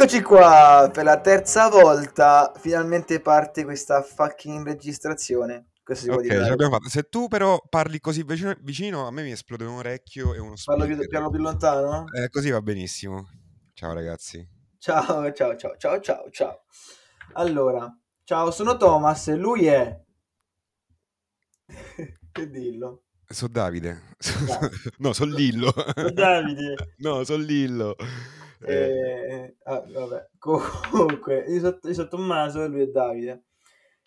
Eccoci qua per la terza volta. Finalmente parte questa fucking registrazione. Questo si può Ok, dire. Se tu però parli così vicino, vicino, a me mi esplode un orecchio e uno Parlo più, parlo più lontano? Eh, così va benissimo. Ciao ragazzi. Ciao, ciao, ciao, ciao, ciao, ciao. Allora, ciao, sono Thomas e lui è... che dillo? Sono Davide. Dai. no, sono Lillo. Sono Davide. no, sono Lillo. Eh, Eh, ah, vabbè, comunque, io sono, io sono Tommaso e lui è Davide.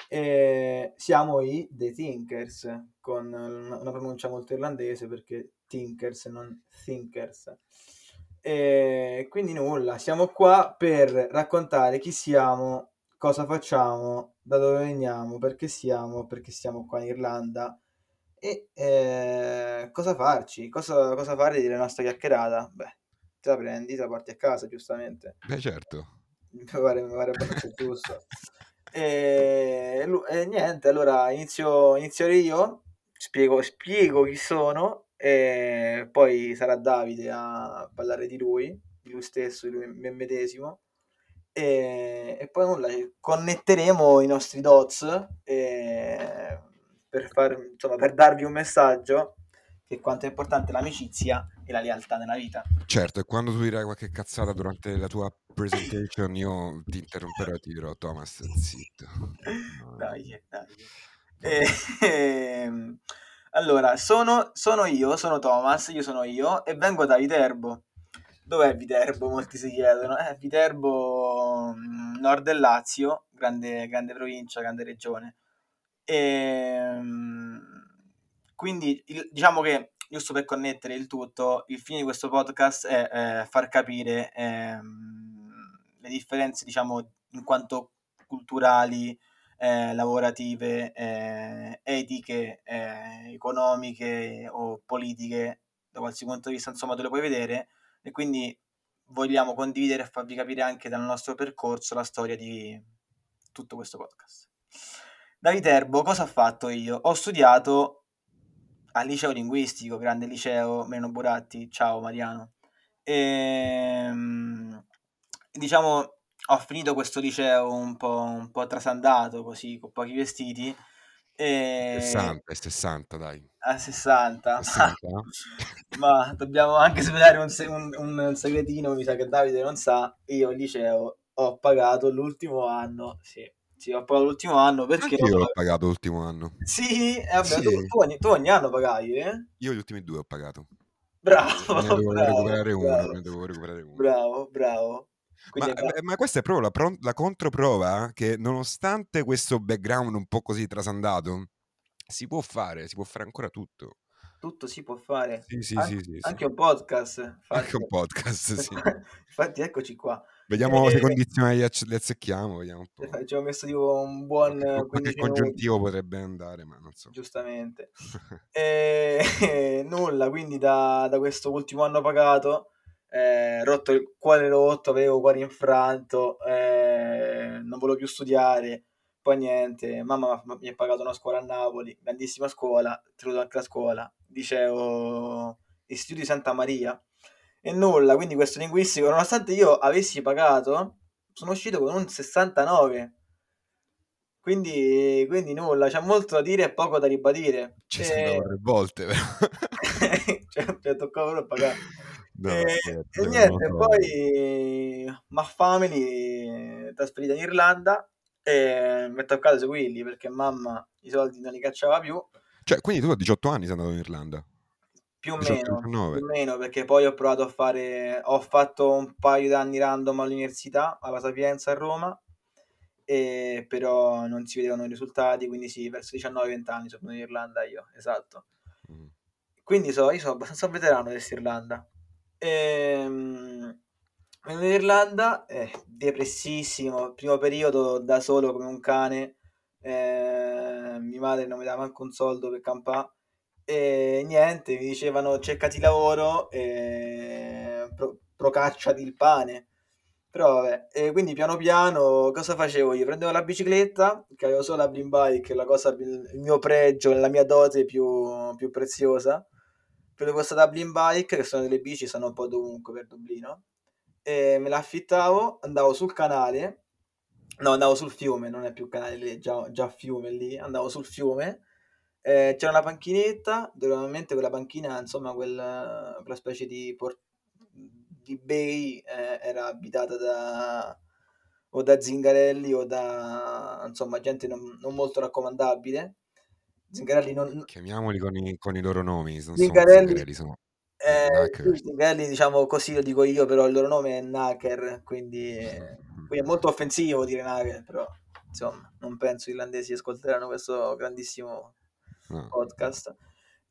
E siamo i The Thinkers, con una, pronuncia molto irlandese perché Thinkers e non Thinkers. E quindi nulla, siamo qua per raccontare chi siamo, cosa facciamo, da dove veniamo, perché siamo, perché siamo qua in Irlanda e eh, cosa farci, cosa, cosa fare della nostra chiacchierata. Beh, te la prendi, te la porti a casa, giustamente. beh, certo. Mi pare, mi pare abbastanza giusto. E, e niente, allora inizio, inizio io, spiego, spiego chi sono e poi sarà Davide a parlare di lui, di lui stesso, di lui me medesimo. E, e poi nulla, connetteremo i nostri dots e per, far, insomma, per darvi un messaggio che quanto è importante l'amicizia e la lealtà nella vita. Certo, e quando tu dirai qualche cazzata durante la tua presentation, io ti interromperò e ti dirò, Thomas, zitto. Dai, dai. E- ehm, allora, sono, sono io, sono Thomas, io sono io e vengo da Viterbo. Dov'è Viterbo? Molti si chiedono. Eh, Viterbo, mm, nord del Lazio, grande, grande provincia, grande regione. Ehm, quindi il- diciamo che, giusto per connettere il tutto, il fine di questo podcast è eh, far capire ehm, le differenze, diciamo, in quanto culturali, eh, lavorative, eh, etiche, eh, economiche o politiche, da qualsiasi punto di vista, insomma, tu le puoi vedere e quindi vogliamo condividere e farvi capire anche dal nostro percorso la storia di tutto questo podcast. Da Viterbo cosa ho fatto io? Ho studiato al liceo linguistico, grande liceo, Meno Buratti, ciao Mariano. Ehm, diciamo, ho finito questo liceo un po', un po' trasandato, così, con pochi vestiti, e 60, è 60, dai. a 60. 60? Ma dobbiamo anche svelare un, un- un segretino, mi sa che Davide non sa, io al liceo ho pagato l'ultimo anno, sì, sì, ho pagato l'ultimo anno perché... Anche io l'ho pagato l'ultimo anno. Sì, eh, vabbè, Sì. tu, tu ogni, tu ogni anno pagavi, eh? Io gli ultimi due ho pagato. Bravo, Ne devo bravo, recuperare uno, bravo, ne devo recuperare uno. bravo, bravo. Ma, eh, ma questa è proprio la, la controprova che nonostante questo background un po' così trasandato, si può fare, si può fare ancora tutto. tutto si può fare, Sì, sì, An- sì, anche un podcast, Anche un infatti, podcast, sì. infatti eccoci qua. Vediamo se Eh, condizioni li acc- li azzecchiamo, vediamo un po'. Ci ho messo tipo un buon Qualche, eh, 15 minuti, congiuntivo potrebbe andare, ma non so. giustamente. E nulla, quindi da, da questo ultimo anno pagato, eh, rotto il cuore rotto, avevo cuore infranto, eh, non volevo più studiare, poi niente, mamma mi ha pagato una scuola a Napoli, grandissima scuola, tenuto anche la scuola, liceo Istituto di Santa Maria, e nulla, quindi questo linguistico, nonostante io avessi pagato, sono uscito con un 69. Quindi, quindi nulla, c'è molto da dire e poco da ribadire. Ci E... tre volte, però. cioè, cioè, toccava proprio pagare. No, e, scherzo, e niente, so. poi ma family trasferita in Irlanda e mi è toccato seguirli perché mamma i soldi non li cacciava più, Cioè, quindi tu a 18 anni sei andato in Irlanda? Più o 18, meno, più 19? o meno perché poi ho provato a fare, ho fatto un paio d'anni random all'università, alla Sapienza a Roma, e però non si vedevano i risultati, quindi sì, verso 19-20 anni sono venuto in Irlanda io, esatto. Mm. Quindi so, io sono abbastanza veterano di Irlanda. Ehm, in Irlanda, eh, depressissimo, primo periodo da solo come un cane, eh, mia madre non mi dava manco un soldo per campare, e niente, mi dicevano cercati lavoro, e pro- procacciati il pane. Però vabbè, e quindi piano piano cosa facevo io? Prendevo la bicicletta, che avevo solo la Blim Bike, la cosa, il mio pregio, la mia dote più, più preziosa. Prendevo questa Dublin Bike, che sono delle bici, sono un po' dovunque per Dublino. e me la affittavo, andavo sul canale, no, andavo sul fiume, non è più canale lì, già, già fiume lì, andavo sul fiume, eh, c'era una panchinetta, dove normalmente quella panchina, insomma, quel, quella specie di, por- di bay eh, era abitata da o da Zingarelli o da insomma gente non, non molto raccomandabile. Zingarelli non... Chiamiamoli con i, con i loro nomi, non Zingarelli, Zingarelli, sono eh, Zingarelli diciamo così lo dico io, però il loro nome è Naker, quindi, quindi è molto offensivo dire Naker, però insomma non penso i irlandesi ascolteranno questo grandissimo no. podcast.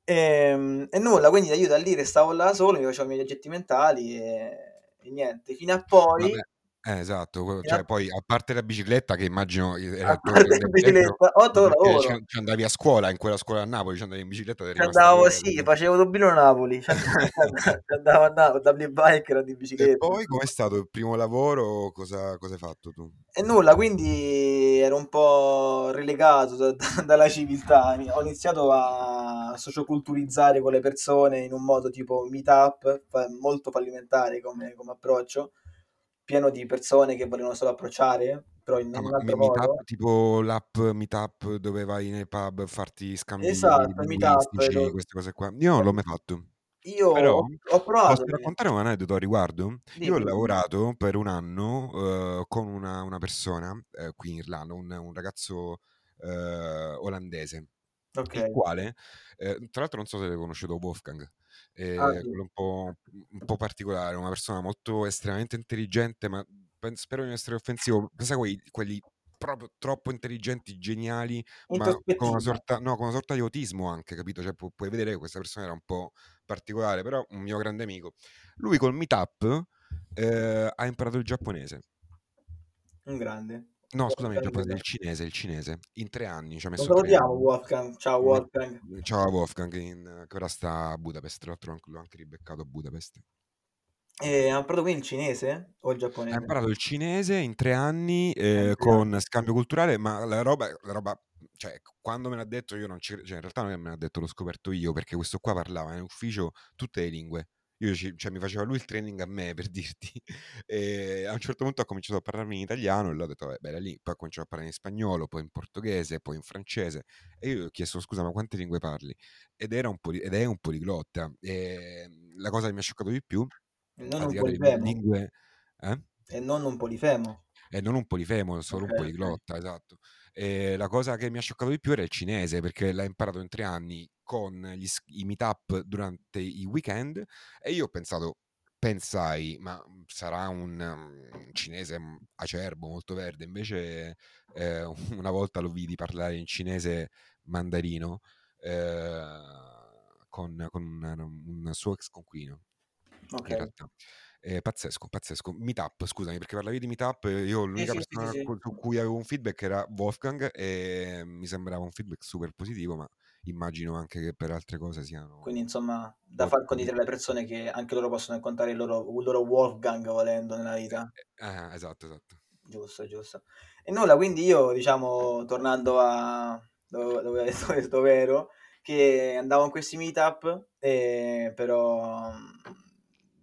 E, ehm, e, nulla, quindi io da lì restavo là solo, mi facevo i miei viaggetti mentali e, e niente, fino a poi... Vabbè eh, esatto, cioè, poi a parte la bicicletta che immagino era il tuo grande bicicletta, otto lavoro. Ci, ci andavi a scuola, in quella scuola a Napoli, ci andavi in bicicletta. Ci andavo, sì, facevo Dublino-Napoli, ci andavo a Napoli, da bike era di bicicletta. E poi com'è stato il primo lavoro, cosa, cosa hai fatto tu? E nulla, quindi ero un po' relegato da, da, dalla civiltà, ho iniziato a socioculturizzare con le persone in un modo tipo meetup, molto fallimentare come, come approccio pieno di persone che volevano solo approcciare, però in Ah, un altro me- modo. tipo l'app Meetup dove vai nei pub a farti scambi Esatto, meetup. lo- queste cose qua. Io non l'ho mai fatto. Io Però ho, provato. posso raccontare un aneddoto a riguardo? Io ho Dimmi, dimmi. lavorato per un anno eh, con una, una persona eh, qui in Irlanda, un, un ragazzo eh, olandese, il Ok. quale, tra l'altro non so se avete conosciuto Wolfgang, eh, Ah, sì. un po', un po' particolare, una persona molto estremamente intelligente, ma pen- spero di non essere offensivo, sai quei- quelli proprio troppo intelligenti, geniali, ma con una sorta, no, con una sorta di autismo anche, capito? Cioè, pu- puoi vedere che questa persona era un po' particolare, però un mio grande amico. Lui col meetup eh, ha imparato il giapponese. Un grande. No, scusami, il Wolfgang. il cinese, il cinese. In tre anni, ci ha messo salutiamo. Wolfgang. Ciao, Mm, Wolfgang. Ciao a Wolfgang, in- che ora sta a Budapest, tra l'altro l'ho anche ribeccato a Budapest. E ha imparato quindi il cinese o il Ha giapponese? imparato il cinese in tre anni Eh, eh, con scambio culturale, ma la roba, la roba, cioè, quando me l'ha detto io non ci cioè, in realtà non me l'ha detto, l'ho scoperto io, perché questo qua parlava in ufficio tutte le lingue. Io ci- cioè, mi faceva lui il training a me, per dirti. E a un certo punto ha cominciato a parlarmi in italiano e l'ho detto, vabbè, bella lì. Poi ha cominciato a parlare in spagnolo, poi in portoghese, poi in francese. E io gli ho chiesto, scusa, ma quante lingue parli? Ed, era un poli- ed è un poliglotta. E la cosa che mi ha scioccato di più, non un polifemo. lingue... Eh? E non un polifemo. E non un polifemo, solo Ok, un poliglotta, esatto. E la cosa che mi ha scioccato di più era il cinese, perché l'ha imparato in tre anni con gli i meetup durante i weekend e io ho pensato, pensai, ma sarà un, um, cinese m- acerbo, molto verde. Invece eh, una volta lo vidi parlare in cinese mandarino eh, con, con un, un suo ex conquilino, Ok. in realtà. Eh, pazzesco, pazzesco. Meetup, scusami, perché parlavi di Meetup, eh, io Sì, l'unica sì, sì, sì, persona sì. con- su cui avevo un feedback era Wolfgang e mi sembrava un feedback super positivo, ma immagino anche che per altre cose siano Quindi insomma, da far condividere alle persone che anche loro possono incontrare il loro, il loro Wolfgang volendo nella vita. Eh, eh, esatto, esatto. Giusto, giusto. E nulla, quindi io, diciamo, tornando a dove, dove- dove- ero, che andavo in questi meetup, e però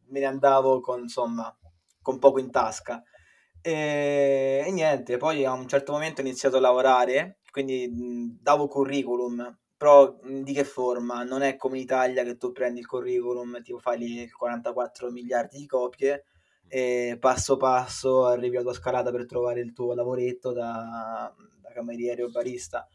me ne andavo con, insomma, con poco in tasca. E, e niente, poi a un certo momento ho iniziato a lavorare, quindi mh, davo curriculum, però mh, di che forma? Non è come in Italia che tu prendi il curriculum, tipo fai lì 44 miliardi di copie e passo passo arrivi alla tua scalata per trovare il tuo lavoretto da, da cameriere o barista.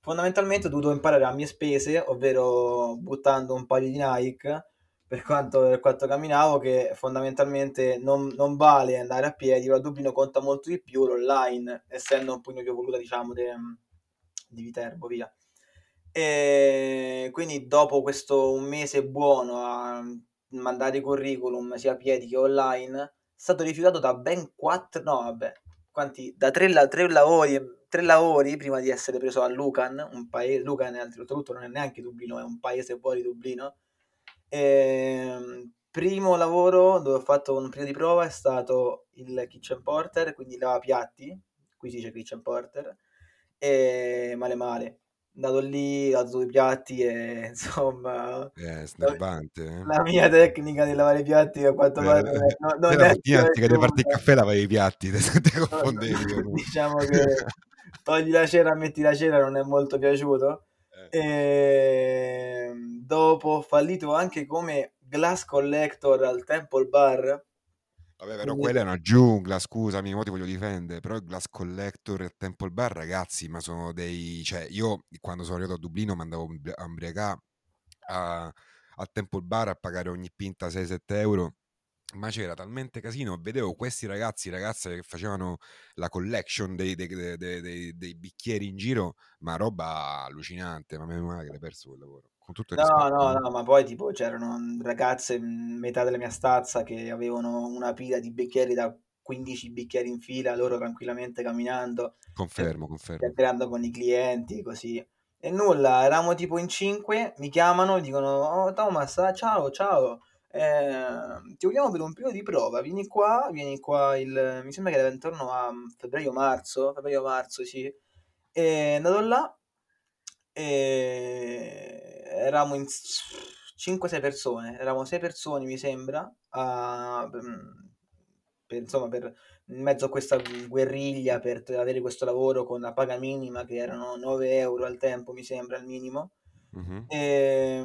Fondamentalmente ho dovuto imparare a mie spese, ovvero buttando un paio di Nike per quanto, per quanto camminavo, che fondamentalmente non, non vale andare a piedi, però Dublino conta molto di più l'online, essendo un pugno più voluta, diciamo, de- di Viterbo, via. E quindi dopo questo un mese buono a mandare i curriculum sia a piedi che online, è stato rifiutato da ben quattro, no vabbè, quanti, da tre, tre lavori, tre lavori prima di essere preso a Lucan, un paese, Lucan oltretutto non è neanche Dublino, è un paese fuori Dublino. Ehm, primo lavoro dove ho fatto un periodo di prova è stato il kitchen porter, quindi lavapiatti, qui si dice kitchen porter, e male male. andato lì, ho dato due piatti e insomma... È snervante, eh? La mia tecnica di lavare i piatti a quanto pare non è, non, non è anziché di farti il caffè lavavi i piatti, No, confondevi no, comunque. diciamo che togli la cera, metti la cera, non è molto piaciuto. E dopo ho fallito anche come glass collector al Temple Bar. Vabbè, però quella è una giungla, scusami, mo ti voglio difendere, però il Glass Collector e Temple Bar, ragazzi, ma sono dei... cioè, io quando sono arrivato a Dublino mi andavo a ubriacare a- al Temple Bar a pagare ogni pinta 6-7 euro, ma c'era talmente casino, vedevo questi ragazzi, ragazze che facevano la collection dei, dei- dei- dei- bicchieri in giro, ma roba allucinante, ma meno male che l'hai perso quel lavoro, con tutto il No, rispetto. no, eh. no, ma poi tipo c'erano ragazze, mh, metà della mia stazza, che avevano una pila di bicchieri da 15 bicchieri in fila, loro tranquillamente camminando, Confermo, confermo. chiacchierando con i clienti, così. E nulla, eravamo tipo in cinque, mi chiamano, dicono, oh Thomas, ah, ciao, ciao, eh, ti vogliamo per un periodo di prova, vieni qua, vieni qua, il, mi sembra che era intorno a febbraio-marzo, febbraio-marzo, sì. E andato là, e eravamo in 5-6 persone, eravamo 6 persone mi sembra, a- per, insomma, per, in mezzo a questa guerriglia per avere questo lavoro con la paga minima che erano 9 euro al tempo mi sembra il minimo Mhm. e,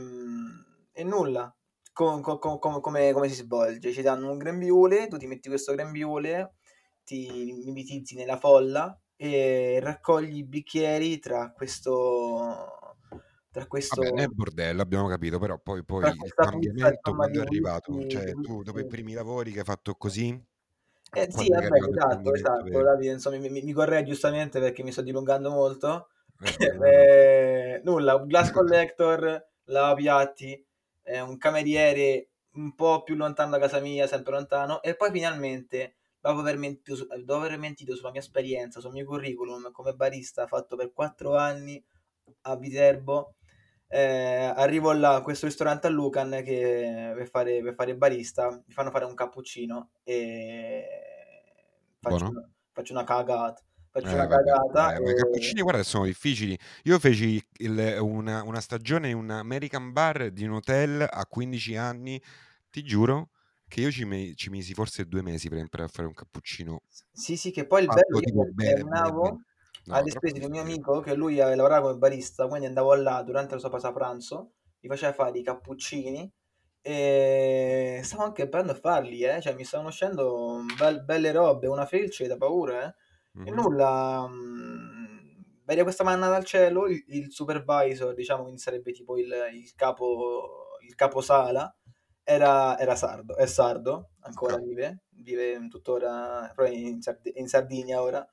e nulla Co- co- co- come, come- come si svolge ci danno un grembiule tu ti metti questo grembiule ti mimetizzi nella folla e raccogli i bicchieri tra questo tra questo Vabbè, è bordello, abbiamo capito, però poi, poi il cambiamento di quando è arrivato, whisky, cioè di tu dopo i primi lavori che hai fatto così, Eh sì, quando vabbè, esatto, esatto, vero? Davide, insomma, mi, mi, mi giustamente perché mi sto dilungando molto. Eh. Eh, nulla, glass collector, lavapiatti, eh, un cameriere un po' più lontano da casa mia, sempre lontano, e poi finalmente, dopo aver mentito, dopo aver mentito sulla mia esperienza, sul mio curriculum come barista fatto per quattro anni a Viterbo, eh, arrivo là a questo ristorante a Lucan che per fare, per fare barista mi fanno fare un cappuccino e faccio, faccio una cagata. Faccio Eh, una cagata eh, ma i e... cappuccini, guarda, sono difficili. Io feci il- una, una stagione in un American bar di un hotel a 15 anni, ti giuro che io ci, me- ci misi forse due mesi per imparare a fare un cappuccino Sì, sì, che poi il bello, io tipo bene, alternavo bene. No, alle spese di un mio amico che lui aveva lavorato come barista, quindi andavo là durante la sua pausa pranzo, mi faceva fare i cappuccini e stavo anche imparando a farli, eh? Cioè mi stavano uscendo bel- belle robe, una felce da paura, eh? E Mhm. nulla, mh, vede questa manna dal cielo, il, il supervisor, diciamo, quindi sarebbe tipo il, il capo, il caposala, era, era sardo, è sardo, ancora Ah, vive, vive tuttora, in, Sard- in Sardegna ora.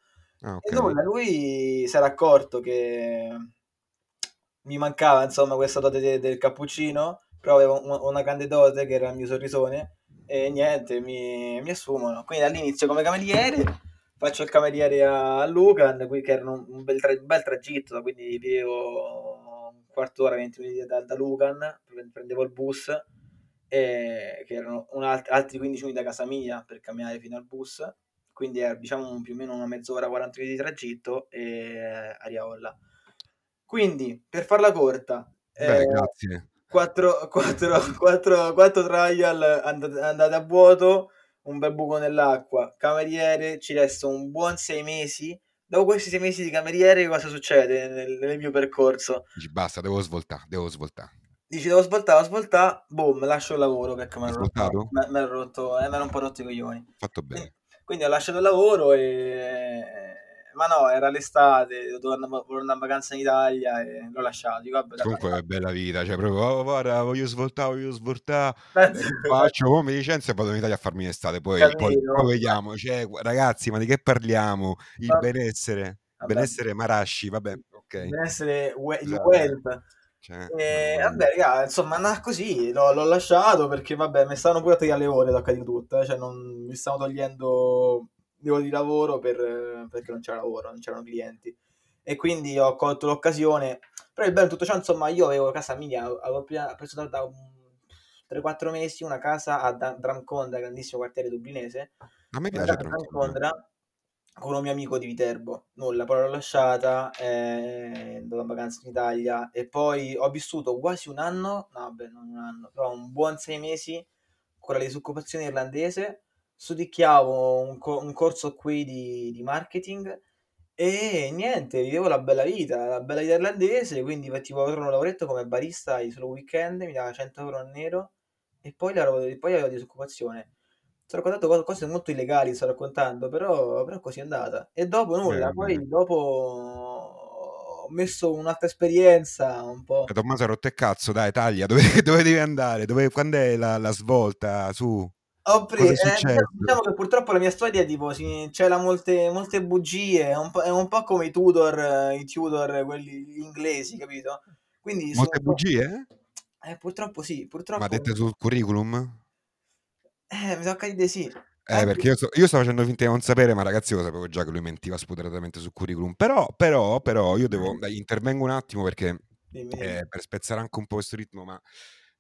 ah, E ok. nulla, lui si era accorto che mi mancava, insomma, questa dote de- del cappuccino, però avevo una, una grande dote che era il mio sorrisone e niente, mi, mi assumono. Quindi all'inizio come cameriere, faccio il cameriere a, Lucan, qui che era un, bel, tra- un bel tragitto, quindi vivevo un quarto d'ora, 20 minuti da, da Lucan, prendevo il bus, e, che erano un alt- altri 15 minuti da casa mia per camminare fino al bus, quindi era diciamo più o meno una mezz'ora, 40 minuti di tragitto e arrivavo là. Quindi, per farla corta, Beh, eh, grazie. 4, 4, 4, 4 trial andate, andate a vuoto, un bel buco nell'acqua, cameriere, ci resto un buon 6 mesi. Dopo questi 6 mesi di cameriere, cosa succede nel, nel mio percorso? Dici, basta, devo svoltare, devo svoltare. Dici, devo svoltare, devo svoltare, boom, lascio il lavoro perché mi Hai ero rotto, ero rotto, eh, mi ero un po' rotto i coglioni. Fatto Quindi, bene. quindi ho lasciato il lavoro e... Ma no, era l'estate, dovevo andare, volevo andare in vacanza in Italia e l'ho lasciato. Dico, vabbè, Comunque è bella vita, cioè proprio, oh, guarda, voglio svoltare, voglio svoltare, dai. eh, faccio come mi licenzio e vado in Italia a farmi l'estate, poi, poi, poi vediamo, cioè, ragazzi, ma di che parliamo? Il Va- benessere, vabbè, benessere Marashi, vabbè, ok. deve essere we- il wealth. cioè, E, vabbè, raga, insomma, andava così, l'ho, l'ho lasciato perché, vabbè, mi stavano pure a togliere le ore, tocca di tutto, eh, cioè non mi stavano togliendo di lavoro per- perché non c'era lavoro, non c'erano clienti. E quindi ho colto l'occasione. Però il bello tutto ciò, insomma, io avevo casa mia, avevo preso da, da un 3-4 mesi una casa a Da- Drumcondra, grandissimo quartiere dublinese. a me piace casa a Drumcondra. Drumcondra con un mio amico di Viterbo, nulla, poi l'ho lasciata, eh, andato in vacanza in Italia e poi ho vissuto quasi un anno, no vabbè non un anno, però un buon sei mesi con la disoccupazione irlandese, studiavo un, co- un corso qui di, di marketing e niente, vivevo la bella vita, la bella vita irlandese, quindi avevo un lavoretto come barista solo weekend, mi dava 100 euro a nero e poi, la, poi avevo disoccupazione. Sto raccontando cose molto illegali, sto raccontando, però, però così è andata. E dopo nulla, Bene, poi bene. dopo ho messo un'altra esperienza un po'. Eh, Tommaso il cazzo, dai, taglia, dove, dove devi andare? Dove, quando è la, la svolta? Su, Ho è preso, eh, diciamo, diciamo che purtroppo la mia storia tipo si, c'era molte, molte bugie, è un, po', è un po' come i Tudor, eh, i Tudor, quelli inglesi, capito? Quindi Molte bugie? Eh, purtroppo sì, Ma purtroppo... dette sul curriculum? Eh, mi tocca dire sì. Eh, perché io, so, io sto facendo finta di non sapere, ma ragazzi, io sapevo già che lui mentiva spudoratamente sul curriculum. Però, però, però, io devo, dai, intervengo un attimo perché eh, per spezzare anche un po' questo ritmo, ma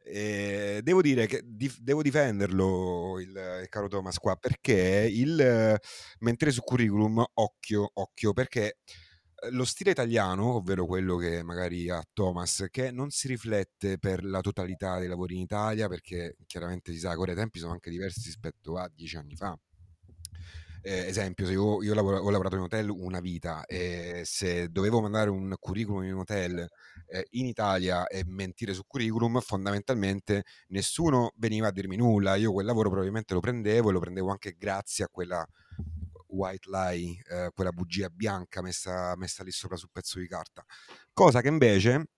eh, devo dire che dif- devo difenderlo il, il caro Thomas qua perché il mentre su curriculum, occhio, occhio, perché eh, lo stile italiano, ovvero quello che magari ha Thomas, che non si riflette per la totalità dei lavori in Italia, perché chiaramente si sa che ora i tempi sono anche diversi rispetto a dieci anni fa. Eh, esempio, se io, io lavoro, ho lavorato in hotel una vita e se dovevo mandare un curriculum in un hotel eh, in Italia e mentire sul curriculum, fondamentalmente nessuno veniva a dirmi nulla. Io quel lavoro probabilmente lo prendevo e lo prendevo anche grazie a quella white lie, eh, quella bugia bianca messa, messa lì sopra sul pezzo di carta. Cosa che invece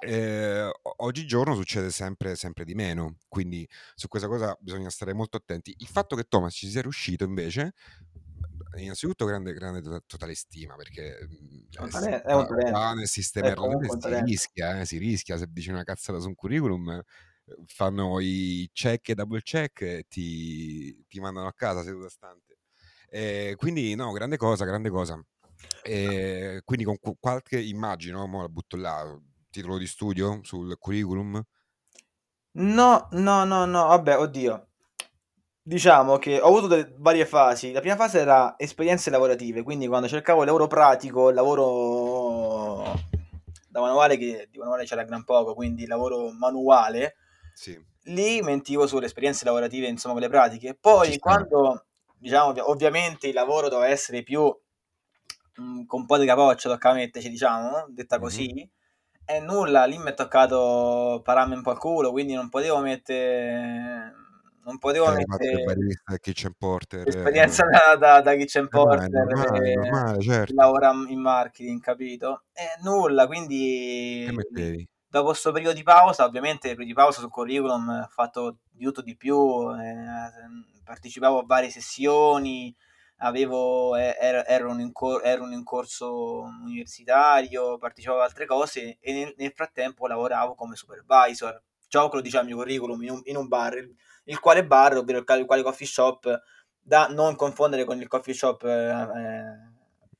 eh, oggigiorno succede sempre, sempre di meno, quindi su questa cosa bisogna stare molto attenti. Il fatto che Thomas ci sia riuscito invece, innanzitutto grande, grande to- totale stima perché eh, è un talento. nel sistema irlandese si talento. rischia, eh, si rischia se dici una cazzata su un curriculum eh, fanno i check e double check e ti, ti mandano a casa seduta stante. Eh, quindi no, grande cosa, grande cosa. E quindi con qu- qualche immagino, mo la butto là, titolo di studio sul curriculum. No, no, no, no, vabbè, oddio. Diciamo che ho avuto delle varie fasi. La prima fase era esperienze lavorative, quindi quando cercavo il lavoro pratico, il lavoro da manuale, che di manuale c'era gran poco, quindi lavoro manuale, Sì, lì mentivo sulle esperienze lavorative, insomma, con le pratiche. Poi quando, diciamo, ovvi- ovviamente il lavoro doveva essere più mh, con un po' di capoccia, tocca metterci, diciamo, detta Mhm. così. E nulla, lì mi è toccato pararmi un po' il culo, quindi non potevo mettere... Non potevo il mettere barista, kitchen porter. eh, l'esperienza da, da, da kitchen eh, porter normale, e normale, certo. lavora in marketing, capito? E nulla, Che quindi mettevi? dopo questo periodo di pausa, ovviamente il periodo di pausa sul curriculum ho fatto di tutto di più, eh, partecipavo a varie sessioni, avevo, eh, ero, ero, in cor- ero in un corso universitario, partecipavo ad altre cose e nel, nel frattempo lavoravo come supervisor. Ciò lo diceva il mio curriculum in un, in un bar, il, il quale bar, ovvero il, il quale coffee shop, da non confondere con il coffee shop eh,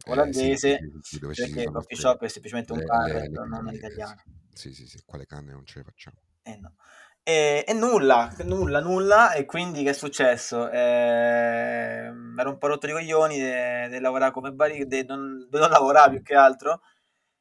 Eh, sì, olandese, sì, sì, perché il coffee shop è semplicemente un le, bar, le, le non eh, italiano. sì. sì, sì, sì, quale canne non ce le facciamo. Eh no. E, e nulla, nulla, nulla. E quindi che è successo? Eh, ero un po' rotto i coglioni di lavorare come barista, di non, di non lavorare più che altro.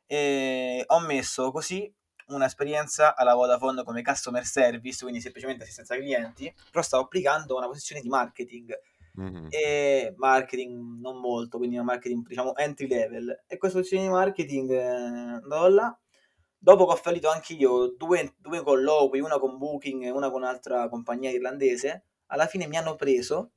E ho messo così un'esperienza alla Vodafone come customer service, quindi semplicemente assistenza ai clienti, però stavo applicando una posizione di marketing. Mhm. E marketing non molto, quindi una marketing diciamo entry level. E questa posizione di marketing eh, andavo là. Dopo che ho fallito anche io due, due colloqui, una con Booking e una con un'altra compagnia irlandese, alla fine mi hanno preso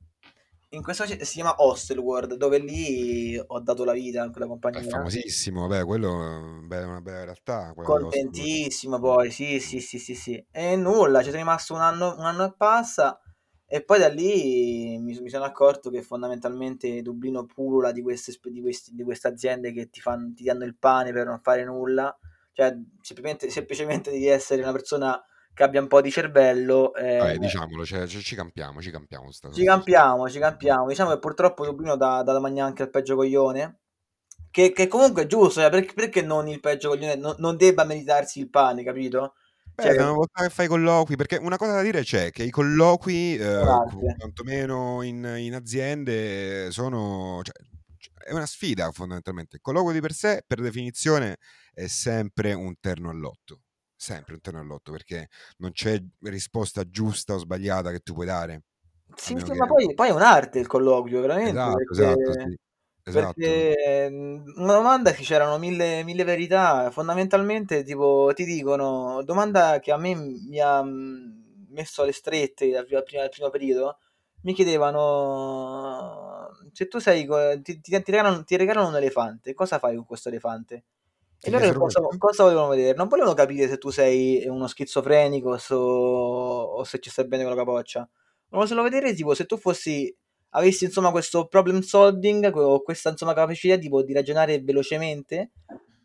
in questa si chiama Hostelworld, dove lì ho dato la vita in quella È compagnia. famosissimo, beh, quello è una bella realtà. Contentissimo poi, sì, sì, sì, sì, sì. E nulla, ci sono rimasto un anno, un anno e passa e poi da lì mi, mi sono accorto che fondamentalmente Dublino pullula di queste, di questi- di queste aziende che ti, fanno, ti danno il pane per non fare nulla. Cioè, semplicemente, semplicemente devi essere una persona che abbia un po' di cervello. eh, Vabbè, diciamolo, cioè, ci ci campiamo, ci campiamo. Sta, ci campiamo, ci campiamo. Diciamo che purtroppo Dublino dà, dà da mangiare anche al peggio coglione. Che, che comunque è giusto, cioè, perché, perché non il peggio coglione non, non debba meritarsi il pane, capito? Beh, Cioè, una volta che fai colloqui, perché una cosa da dire c'è che i colloqui, eh, quantomeno in, in aziende, sono, cioè, è una sfida fondamentalmente. Il colloquio di per sé, per definizione, è sempre un terno all'otto. Sempre un terno all'otto perché non c'è risposta giusta o sbagliata che tu puoi dare. Sì, sì, che... ma poi, poi, è un'arte il colloquio, veramente. Esatto, perché, esatto, sì. esatto. Perché una domanda che c'erano mille, mille verità, fondamentalmente tipo ti dicono, domanda che a me mi ha messo alle strette al primo, primo periodo, mi chiedevano se tu sei ti, ti, ti, regalano, ti, regalano, un elefante, cosa fai con questo elefante? E loro cosa, cosa, volevano vedere? Non volevano capire se tu sei uno schizofrenico so, o se ci stai bene con la capoccia. Volevano solo vedere tipo se tu fossi avessi insomma questo problem solving o questa insomma capacità tipo, di ragionare velocemente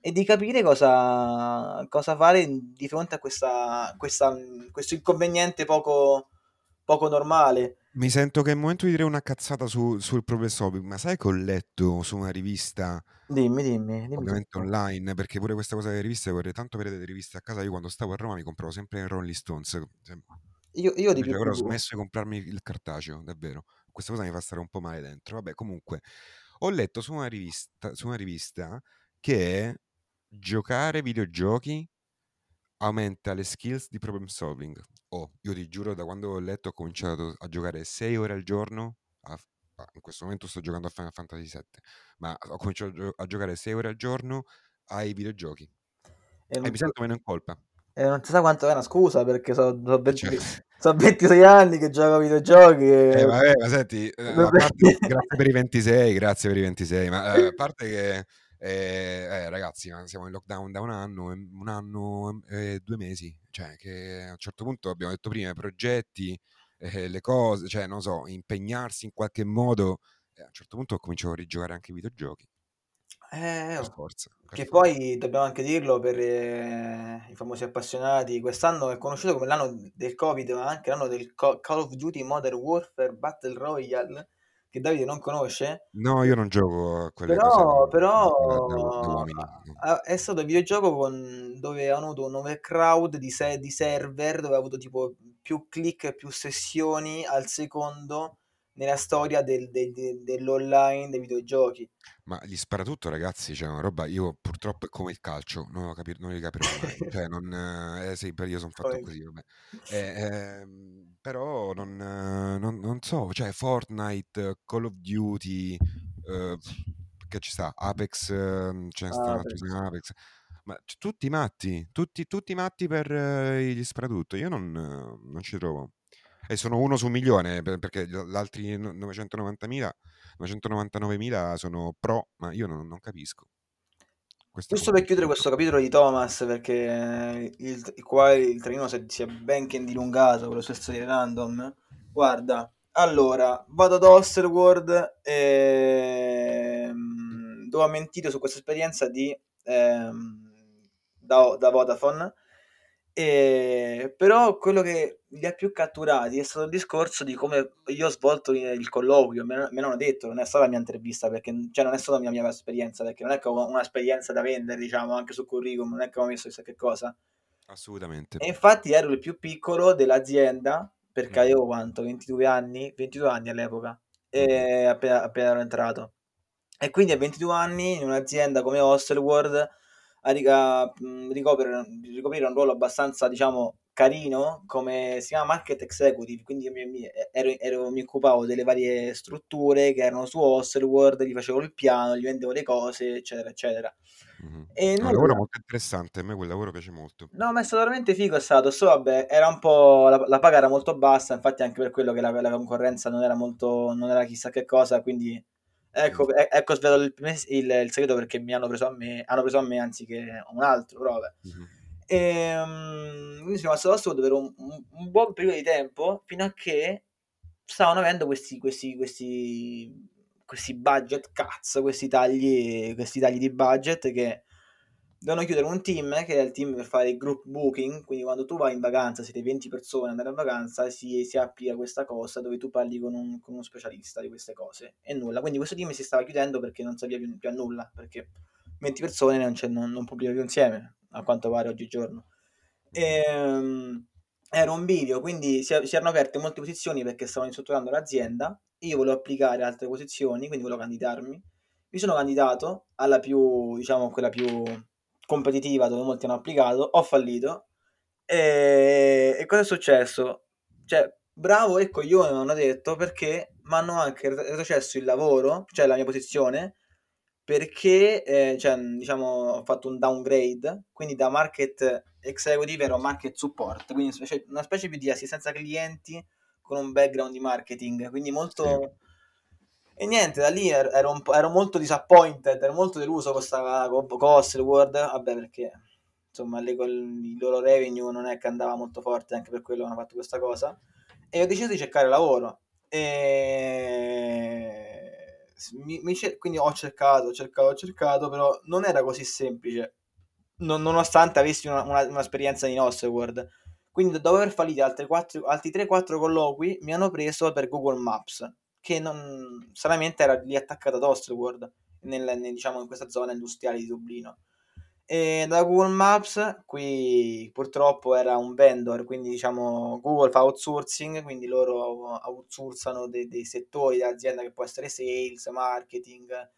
e di capire cosa, cosa fare di fronte a questa, questa, questo inconveniente poco, poco normale. Mi sento che è il momento di dire una cazzata su, sul solving, ma sai che ho letto su una rivista? Dimmi, dimmi. dimmi ovviamente tutto. online, perché pure questa cosa delle riviste, vorrei tanto vedere delle riviste a casa. Io quando stavo a Roma mi compravo sempre Rolling Stones. Io, io di più. Ora ho smesso di comprarmi il cartaceo, davvero. Questa cosa mi fa stare un po' male dentro. Vabbè, comunque, ho letto su una rivista, su una rivista che giocare videogiochi aumenta le skills di problem solving. Oh, io ti giuro, da quando ho letto ho cominciato a giocare 6 ore al giorno. A, in questo momento sto giocando a Final Fantasy VII, ma ho cominciato a, giocare 6 ore al giorno ai videogiochi. E, e mi sento meno in colpa. E non si sa quanto è una scusa perché sono so 20, cioè... so 26 anni che gioco a videogiochi. E... Eh, vabbè, ma senti, eh, parte, grazie per i 26, grazie per i 26, ma eh, a parte che eh, eh, ragazzi, siamo in lockdown da un anno, un anno e due mesi, cioè che a un certo punto abbiamo detto prima, i progetti, eh, le cose, cioè non so, impegnarsi in qualche modo, a un certo punto ho cominciato a rigiocare anche i videogiochi. Eh, per forza, che forza. poi dobbiamo anche dirlo per eh, i famosi appassionati, quest'anno è conosciuto come l'anno del Covid, ma anche l'anno del Call of Duty Modern Warfare Battle Royale che Davide non conosce. No, io non gioco a quelle però, cose. Però è stato il videogioco con, dove hanno avuto un overcrowd di, se, di server, dove ha avuto tipo più click, e più sessioni al secondo nella storia del, del, del, dell'online dei videogiochi. Ma gli sparatutto, ragazzi, c'è cioè una roba. Io purtroppo è come il calcio, non, lo capir- non li capirò mai. cioè, non, eh, sì, io sono fatto così, vabbè. Eh, eh, però non, non, non, so, cioè Fortnite, Call of Duty, eh, che ci sta, Apex, ce ne stanno Apex. Apex. Ma tutti matti, tutti, tutti matti per eh, gli sparatutto. Io non, non ci trovo e sono uno su un milione perché gli altri 990.000 999.000 sono pro ma io non, non capisco questo Giusto per chiudere questo capitolo di Thomas, perché il, qua il trenino si è ben che dilungato con le sue storie random. Guarda, allora, vado ad Osterworld e... dove ha mentito su questa esperienza di, ehm, da, da Vodafone e, però quello che li ha più catturati è stato il discorso di come io ho svolto il colloquio, me, me l'hanno detto, non è stata la mia intervista, perché cioè, non è stata la mia, mia esperienza, perché non è che ho un'esperienza da vendere, diciamo, anche sul curriculum, non è che ho messo chissà che cosa. Assolutamente. E infatti ero il più piccolo dell'azienda, perché mm. avevo quanto? 22 anni? 22 anni all'epoca, mm. appena, appena ero entrato. E quindi a 22 anni in un'azienda come Hostelworld a rica- ricoprire, ricoprire un ruolo abbastanza, diciamo, carino come si chiama market executive, quindi mi, mi, ero, ero, mi occupavo delle varie strutture che erano su Hostelworld, gli facevo il piano, gli vendevo le cose, eccetera, eccetera. Mm-hmm. E un lavoro molto interessante, a me quel lavoro piace molto. No, ma è stato veramente figo, è stato, solo vabbè, era un po', la, la, paga era molto bassa, infatti anche per quello che la, la concorrenza non era molto, non era chissà che cosa, quindi Ecco, e- ecco svelato il, il, il, segreto perché mi hanno preso a me, hanno preso a me anziché un altro, vabbè. Mm-hmm. E, um, quindi sono rimasto da per un, un, un, buon periodo di tempo fino a che stavano avendo questi, questi, questi, questi budget cuts, questi tagli, questi tagli di budget che devono chiudere un team che è il team per fare il group booking quindi quando tu vai in vacanza siete 20 persone andare in vacanza si, si applica questa cosa dove tu parli con, un, con uno specialista di queste cose. E nulla. Quindi questo team si stava chiudendo perché non serviva più, più a nulla perché 20 persone non, non, non pubblica più insieme a quanto pare oggigiorno. E, um, era un video quindi si, si erano aperte molte posizioni perché stavano ristrutturando l'azienda. Io volevo applicare altre posizioni quindi volevo candidarmi. Mi sono candidato alla più, diciamo, quella più competitiva dove molti hanno applicato, ho fallito e, e cosa è successo? Cioè, bravo e coglione mi hanno detto perché mi hanno anche retrocesso il lavoro, cioè la mia posizione, perché eh, cioè, diciamo, ho fatto un downgrade, quindi da market executive ero market support, quindi una specie, più di assistenza clienti con un background di marketing, quindi molto... Sì. E niente, da lì ero, ero, ero, molto disappointed, ero molto deluso con questa con Word, vabbè perché insomma le, il loro revenue non è che andava molto forte, anche per quello hanno fatto questa cosa, e ho deciso di cercare lavoro. E... Mi, mi, quindi ho cercato, cercato, cercato, però non era così semplice, non, nonostante avessi una, una, un'esperienza in Word. Quindi dopo aver fallito altri, 4, altri 3-4 colloqui mi hanno preso per Google Maps, che non, stranamente era lì attaccata ad Osterword, nel, nel, diciamo in questa zona industriale di Dublino. E da Google Maps, qui purtroppo era un vendor, quindi diciamo Google fa outsourcing, quindi loro outsourcano dei, dei settori dell'azienda che può essere sales, marketing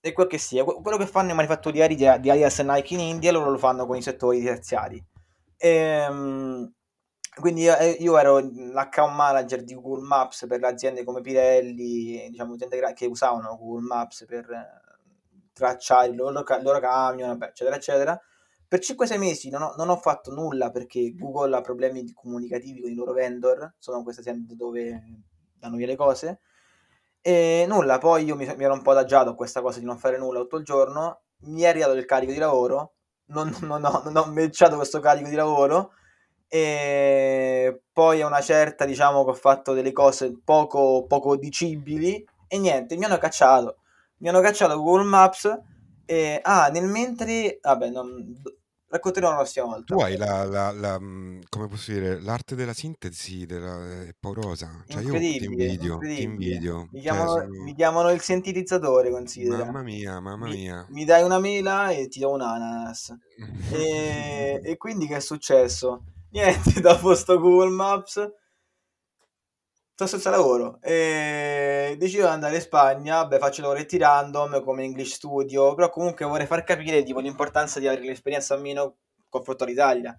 e quel che sia. Quello che fanno i manifatturieri di, di Adidas e Nike in India, loro lo fanno con i settori terziari. Ehm, quindi io, eh, io, ero l'account manager di Google Maps per le aziende come Pirelli, diciamo che usavano Google Maps per tracciare i loro, i loro camion, eccetera, eccetera. Per 5-6 mesi non ho, non ho, fatto nulla perché Google ha problemi comunicativi con i loro vendor, sono queste aziende dove danno via le cose. E nulla, poi io mi, mi ero un po' adagiato a questa cosa di non fare nulla tutto il giorno, mi è arrivato il carico di lavoro, non, non, ho, non ho matchato questo carico di lavoro e poi a una certa diciamo che ho fatto delle cose poco, poco dicibili e niente, mi hanno cacciato mi hanno cacciato Google Maps e ah, nel mentre vabbè, non, racconterò la prossima volta. Tu hai la, la, la, mm, come posso dire, l'arte della sintesi della, è paurosa. Cioè io ti invidio, ti invidio. Mi chiamano, cioè, sono... mi chiamano, il sintetizzatore, considera. Mamma mia, mamma mia. Mi, mi dai una mela e ti do un ananas. e, e quindi che è successo? Niente, dopo sto Google Maps sto senza lavoro e decido di andare in Spagna, beh faccio lavoretti random come English Studio, però comunque vorrei far capire tipo, l'importanza di avere l'esperienza almeno confronto all'Italia.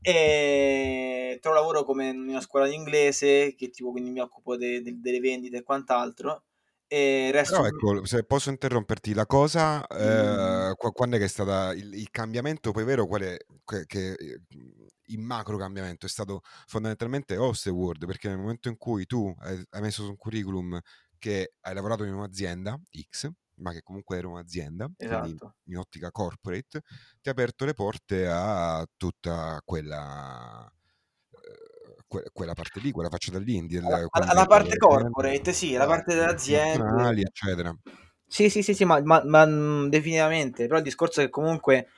E trovo lavoro come in una scuola di inglese che tipo quindi mi occupo de- de- delle vendite e quant'altro. E resto... Però ecco, se posso interromperti, la cosa, eh, quando è che è stato il, il cambiamento poi vero, qual è, che, che il macro cambiamento è stato fondamentalmente Word, perché nel momento in cui tu hai, hai messo su un curriculum che hai lavorato in un'azienda X, ma che comunque era un'azienda, esatto. in ottica corporate, ti ha aperto le porte a tutta quella eh, quella parte lì, quella faccia dall'indie. Alla, alla parte corporate, sì, la parte delle aziende. eccetera. Sì, sì, sì, sì, ma, ma, ma definitivamente. Però il discorso è che comunque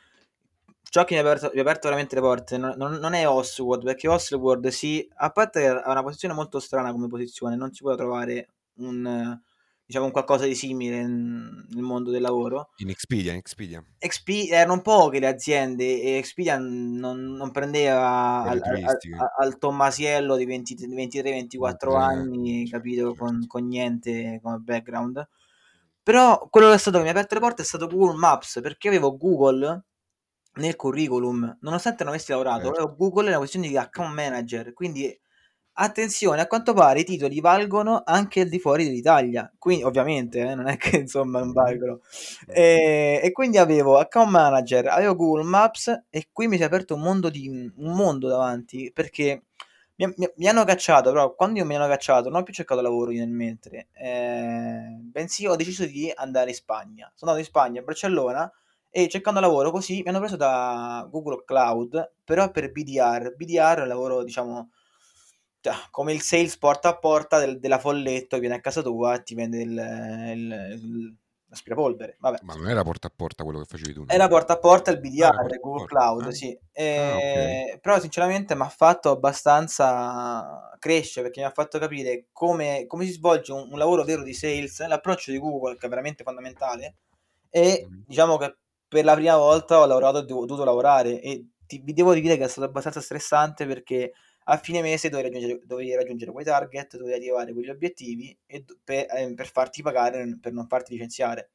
ciò che mi ha aperto, mi ha aperto veramente le porte non, non, non è Oswald, perché Oswald sì, a parte che ha una posizione molto strana come posizione, non si può trovare un, diciamo, un qualcosa di simile nel mondo del lavoro. In Expedia, in Expedia. Expedia erano poche le aziende e Expedia non, non prendeva al, al, al, Tommasiello di 23-24 anni, capito, con, con niente come background. Però quello che è stato che mi ha aperto le porte è stato Google Maps, perché avevo Google nel curriculum, nonostante non avessi lavorato, certo. Google nella questione di account manager, quindi attenzione, a quanto pare i titoli valgono anche al di fuori dell'Italia, quindi ovviamente eh, non è che insomma non valgono, e, e, quindi avevo account manager, avevo Google Maps e qui mi si è aperto un mondo, di, un mondo davanti, perché mi, mi, mi, hanno cacciato, però quando io mi hanno cacciato non ho più cercato lavoro io nel mentre, eh, bensì ho deciso di andare in Spagna, sono andato in Spagna, a Barcellona, e cercando lavoro così mi hanno preso da Google Cloud, però per BDR. BDR è un lavoro, diciamo, cioè, come il sales porta a porta del, della Folletto, viene a casa tua e ti vende il, il, il l'aspirapolvere. Vabbè. Ma non era porta a porta quello che facevi tu? Era porta a porta il BDR, ah, Google Cloud, ah. sì. E, ah, okay. Però sinceramente mi ha fatto abbastanza crescere perché mi ha fatto capire come, come si svolge un, un, lavoro vero di sales, l'approccio di Google che è veramente fondamentale e mm. diciamo che per la prima volta ho lavorato, ho dovuto lavorare e ti, vi devo dire che è stato abbastanza stressante perché a fine mese dovevi raggiungere, dovevi raggiungere quei target, dovevi arrivare quegli obiettivi e, per, eh, per, farti pagare, per non farti licenziare.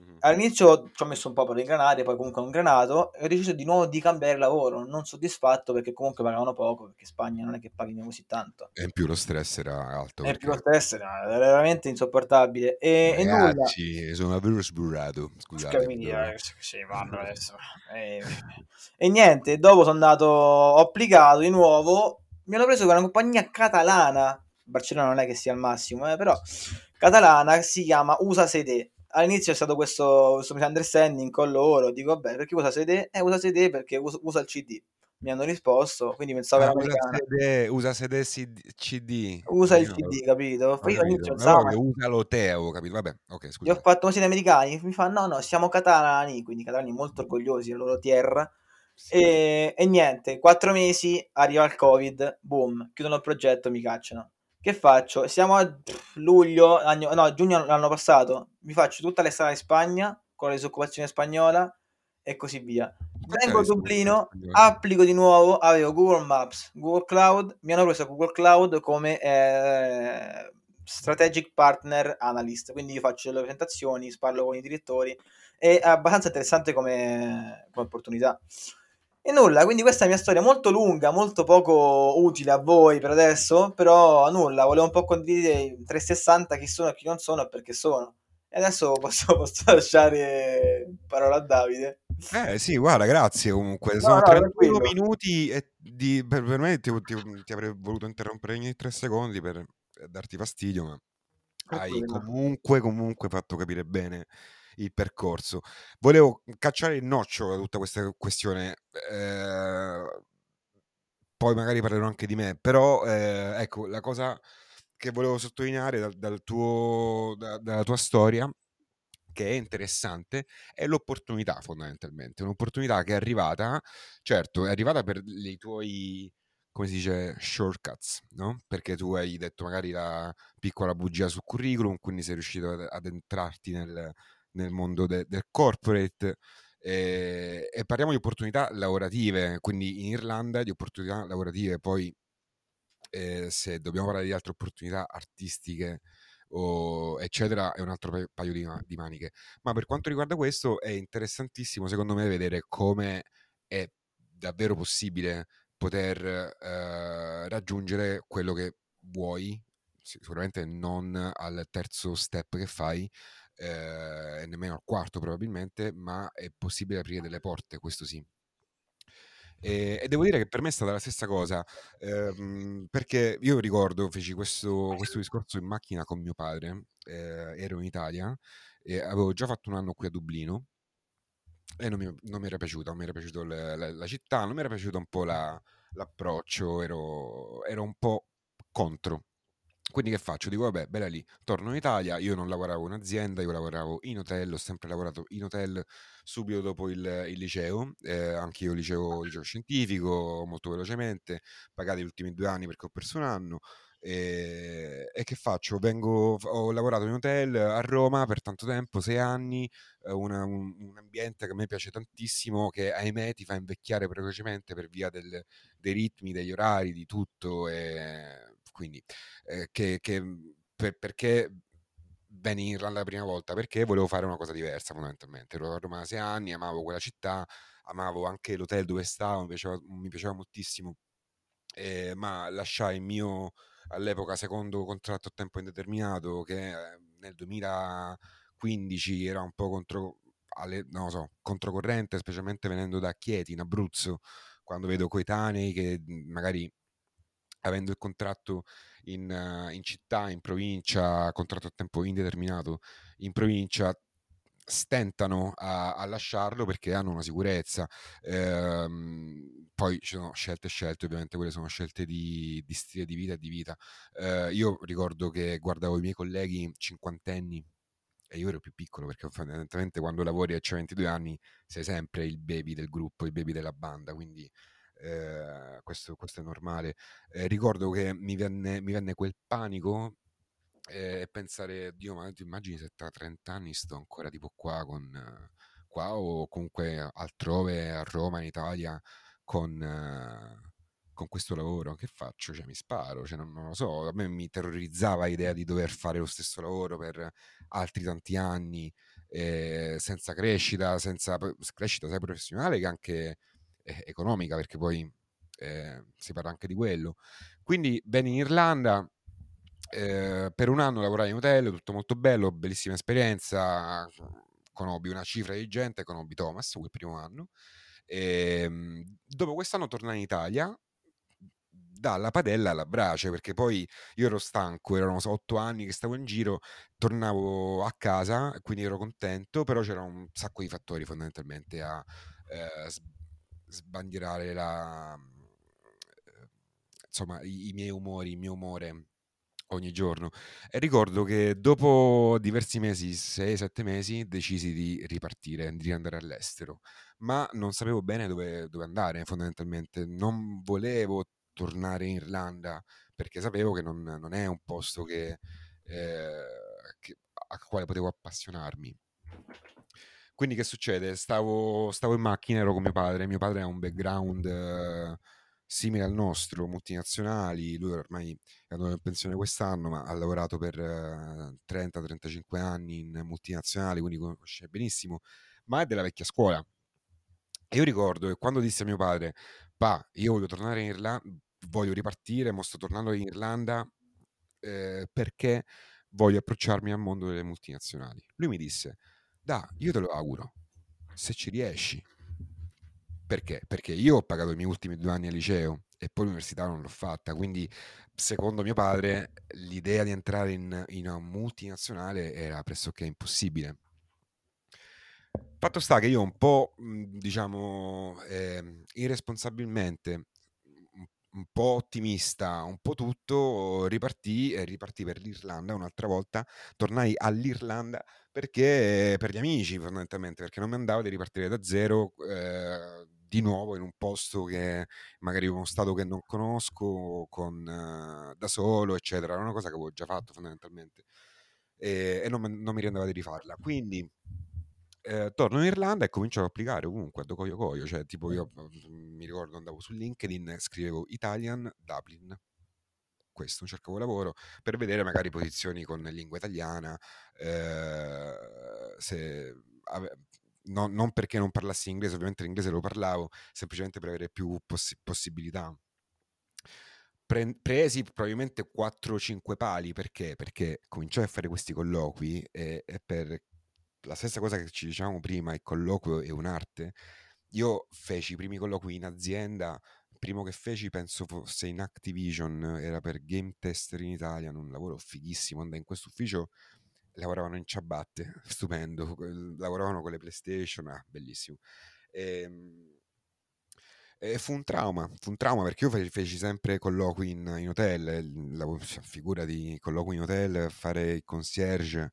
Mm-hmm. All'inizio ci ho messo un po' per ingranare, poi comunque ho ingranato e ho deciso di nuovo di cambiare lavoro, non soddisfatto perché comunque pagavano poco, perché in Spagna non è che paghino così tanto. E in più lo stress era alto. E in più lo stress era veramente insopportabile. E, Ragazzi, e nulla. sono davvero sburrato, scusate. Eh, sì, vanno adesso. e, e niente, dopo sono andato, ho applicato di nuovo, mi hanno preso con una compagnia catalana, Barcellona non è che sia al massimo, eh, però catalana, si chiama USA Sede all'inizio è stato questo, questo misunderstanding con loro. Dico, vabbè, perché usa CD? Eh, usa CD perché usa, usa il CD. Mi hanno risposto, quindi pensavo ah, usa CD, usa CD, CD. Usa il CD, capito? Poi io all'inizio pensavo... No, usa lo te, ho capito, vabbè, ok, scusa. Io ho fatto così da americani, mi fa, no, no, siamo catalani, quindi catalani molto orgogliosi della loro terra. Sì. E, e niente, quattro mesi, arriva il Covid, boom, chiudono il progetto, mi cacciano. Che faccio? Siamo a luglio, anno, no, giugno l'anno passato. Mi faccio tutta l'estate in Spagna con la disoccupazione spagnola e così via. Vengo a Dublino, applico di nuovo, avevo Google Maps, Google Cloud, mi hanno preso Google Cloud come eh, strategic partner analyst, quindi io faccio le presentazioni, parlo con i direttori, è abbastanza interessante come, come opportunità. E nulla, quindi questa è la mia storia molto lunga, molto poco utile a voi per adesso, però nulla, volevo un po' condividere in 360 chi sono e chi non sono e perché sono. E adesso posso, posso lasciare parola a Davide. Eh sì, guarda, grazie comunque. No, Sono no, 31 minuti e di, per, per, me ti, ti, ti, avrei voluto interrompere ogni tre secondi per darti fastidio, ma hai comunque, comunque fatto capire bene il percorso. Volevo cacciare il noccio da tutta questa questione. Eh, poi magari parlerò anche di me, però eh, ecco la cosa che volevo sottolineare dal, dal tuo, da, dalla tua storia che è interessante è l'opportunità fondamentalmente, un'opportunità che è arrivata, certo, è arrivata per i tuoi come si dice, shortcuts, no? Perché tu hai detto magari la piccola bugia sul curriculum, quindi sei riuscito ad, ad entrarti nel, nel mondo de- del corporate. E, e, parliamo di opportunità lavorative, quindi in Irlanda di opportunità lavorative, poi eh, se dobbiamo parlare di altre opportunità artistiche o eccetera è un altro paio, paio di, di, maniche. Ma per quanto riguarda questo è interessantissimo secondo me vedere come è davvero possibile poter eh, raggiungere quello che vuoi, sicuramente non al terzo step che fai, eh, nemmeno al quarto probabilmente, ma è possibile aprire delle porte, questo sì. E, e, devo dire che per me è stata la stessa cosa, ehm, perché io ricordo, feci questo, questo, discorso in macchina con mio padre, eh, ero in Italia e avevo già fatto un anno qui a Dublino e non mi, non mi era piaciuta, non mi era piaciuta la, la, la, città, non mi era piaciuto un po' la, l'approccio, ero, ero un po' contro quindi che faccio? Dico, vabbè, bella lì, torno in Italia, io non lavoravo in azienda, io lavoravo in hotel, ho sempre lavorato in hotel subito dopo il, il liceo, eh, anche io liceo, liceo scientifico, molto velocemente, pagati gli ultimi due anni perché ho perso un anno, e, e, che faccio? Vengo, ho lavorato in hotel a Roma per tanto tempo, sei anni, eh, una, un, un, ambiente che a me piace tantissimo, che ahimè ti fa invecchiare precocemente per via del, dei ritmi, degli orari, di tutto. E, quindi eh, che, che per, perché venni in Irlanda la prima volta? Perché volevo fare una cosa diversa fondamentalmente. Ero a Roma da sei anni, amavo quella città, amavo anche l'hotel dove stavo, mi piaceva, mi piaceva moltissimo, eh, ma lasciai il mio all'epoca secondo contratto a tempo indeterminato che eh, nel 2015 era un po' contro, alle, non so, controcorrente, specialmente venendo da Chieti in Abruzzo, quando vedo coetanei che magari avendo il contratto in, uh, in, città, in provincia, contratto a tempo indeterminato in provincia, stentano a, a lasciarlo perché hanno una sicurezza. Ehm, poi ci sono scelte e scelte, ovviamente quelle sono scelte di, di stile di vita e di vita. Eh, io ricordo che guardavo i miei colleghi cinquantenni e io ero più piccolo perché fondamentalmente quando lavori a 22 anni sei sempre il baby del gruppo, il baby della banda, quindi eh, questo, questo, è normale. Eh, ricordo che mi venne, mi venne quel panico e pensare, Dio, ma ti immagini se tra 30 anni sto ancora tipo qua con qua o comunque altrove a Roma, in Italia, con, con questo lavoro, che faccio? Cioè mi sparo, cioè, non, non, lo so, a me mi terrorizzava l'idea di dover fare lo stesso lavoro per altri tanti anni eh, senza crescita, senza crescita sia professionale che anche eh, economica, perché poi eh, si parla anche di quello. Quindi venni in Irlanda, eh, per un anno lavorai in hotel, tutto molto bello, bellissima esperienza, conobbi una cifra di gente, conobbi Thomas quel primo anno. E, ehm, dopo quest'anno tornai in Italia dalla padella alla brace, perché poi io ero stanco, erano otto anni che stavo in giro, tornavo a casa, quindi ero contento, però c'era un sacco di fattori fondamentalmente a eh, sbandierare la, eh, insomma, i, i miei umori, il mio umore ogni giorno. E ricordo che dopo diversi mesi, 6-7 mesi, decisi di ripartire, di andare all'estero, ma non sapevo bene dove, dove andare fondamentalmente. Non volevo tornare in Irlanda perché sapevo che non, non è un posto che, eh, che, a quale potevo appassionarmi. Quindi che succede? Stavo, stavo, in macchina, ero con mio padre, mio padre ha un background eh, simile al nostro, multinazionali, lui ormai è andato in pensione quest'anno, ma ha lavorato per eh, 30-35 anni in multinazionali, quindi conosce benissimo, ma è della vecchia scuola. E io ricordo che quando disse a mio padre, pa, io voglio tornare in Irlanda, voglio ripartire, mo sto tornando in Irlanda eh, perché voglio approcciarmi al mondo delle multinazionali. Lui mi disse, da, io te lo auguro, se ci riesci, perché? Perché io ho pagato i miei ultimi due anni al liceo e poi l'università non l'ho fatta, quindi secondo mio padre l'idea di entrare in, in una multinazionale era pressoché impossibile. Fatto sta che io un po', diciamo, eh, irresponsabilmente, un po' ottimista, un po' tutto, ripartì e ripartì per l'Irlanda un'altra volta, tornai all'Irlanda perché per gli amici fondamentalmente, perché non mi andavo di ripartire da zero eh, di nuovo in un posto che magari uno stato che non conosco, con, uh, da solo, eccetera. Era una cosa che avevo già fatto fondamentalmente e, e non, non, mi rendeva di rifarla. Quindi eh, torno in Irlanda e comincio ad applicare ovunque, a Docoio Coio, cioè tipo io mm, mi ricordo andavo su LinkedIn, scrivevo Italian Dublin, questo, cercavo lavoro per vedere magari posizioni con lingua italiana, eh, se, ave, no, non perché non parlassi inglese, ovviamente l'inglese lo parlavo, semplicemente per avere più poss- possibilità. Pre- presi probabilmente 4 5 pali perché? Perché cominciai a fare questi colloqui e, e per la stessa cosa che ci dicevamo prima, il colloquio è un'arte. Io feci i primi colloqui in azienda, primo che feci penso fosse in Activision, era per game tester in Italia, un lavoro fighissimo, andai in questo ufficio lavoravano in ciabatte, stupendo, lavoravano con le PlayStation, ah, bellissimo. E, ehm, e fu un trauma, fu un trauma perché io feci, feci sempre colloqui in, in hotel, la figura di colloqui in hotel, fare il concierge,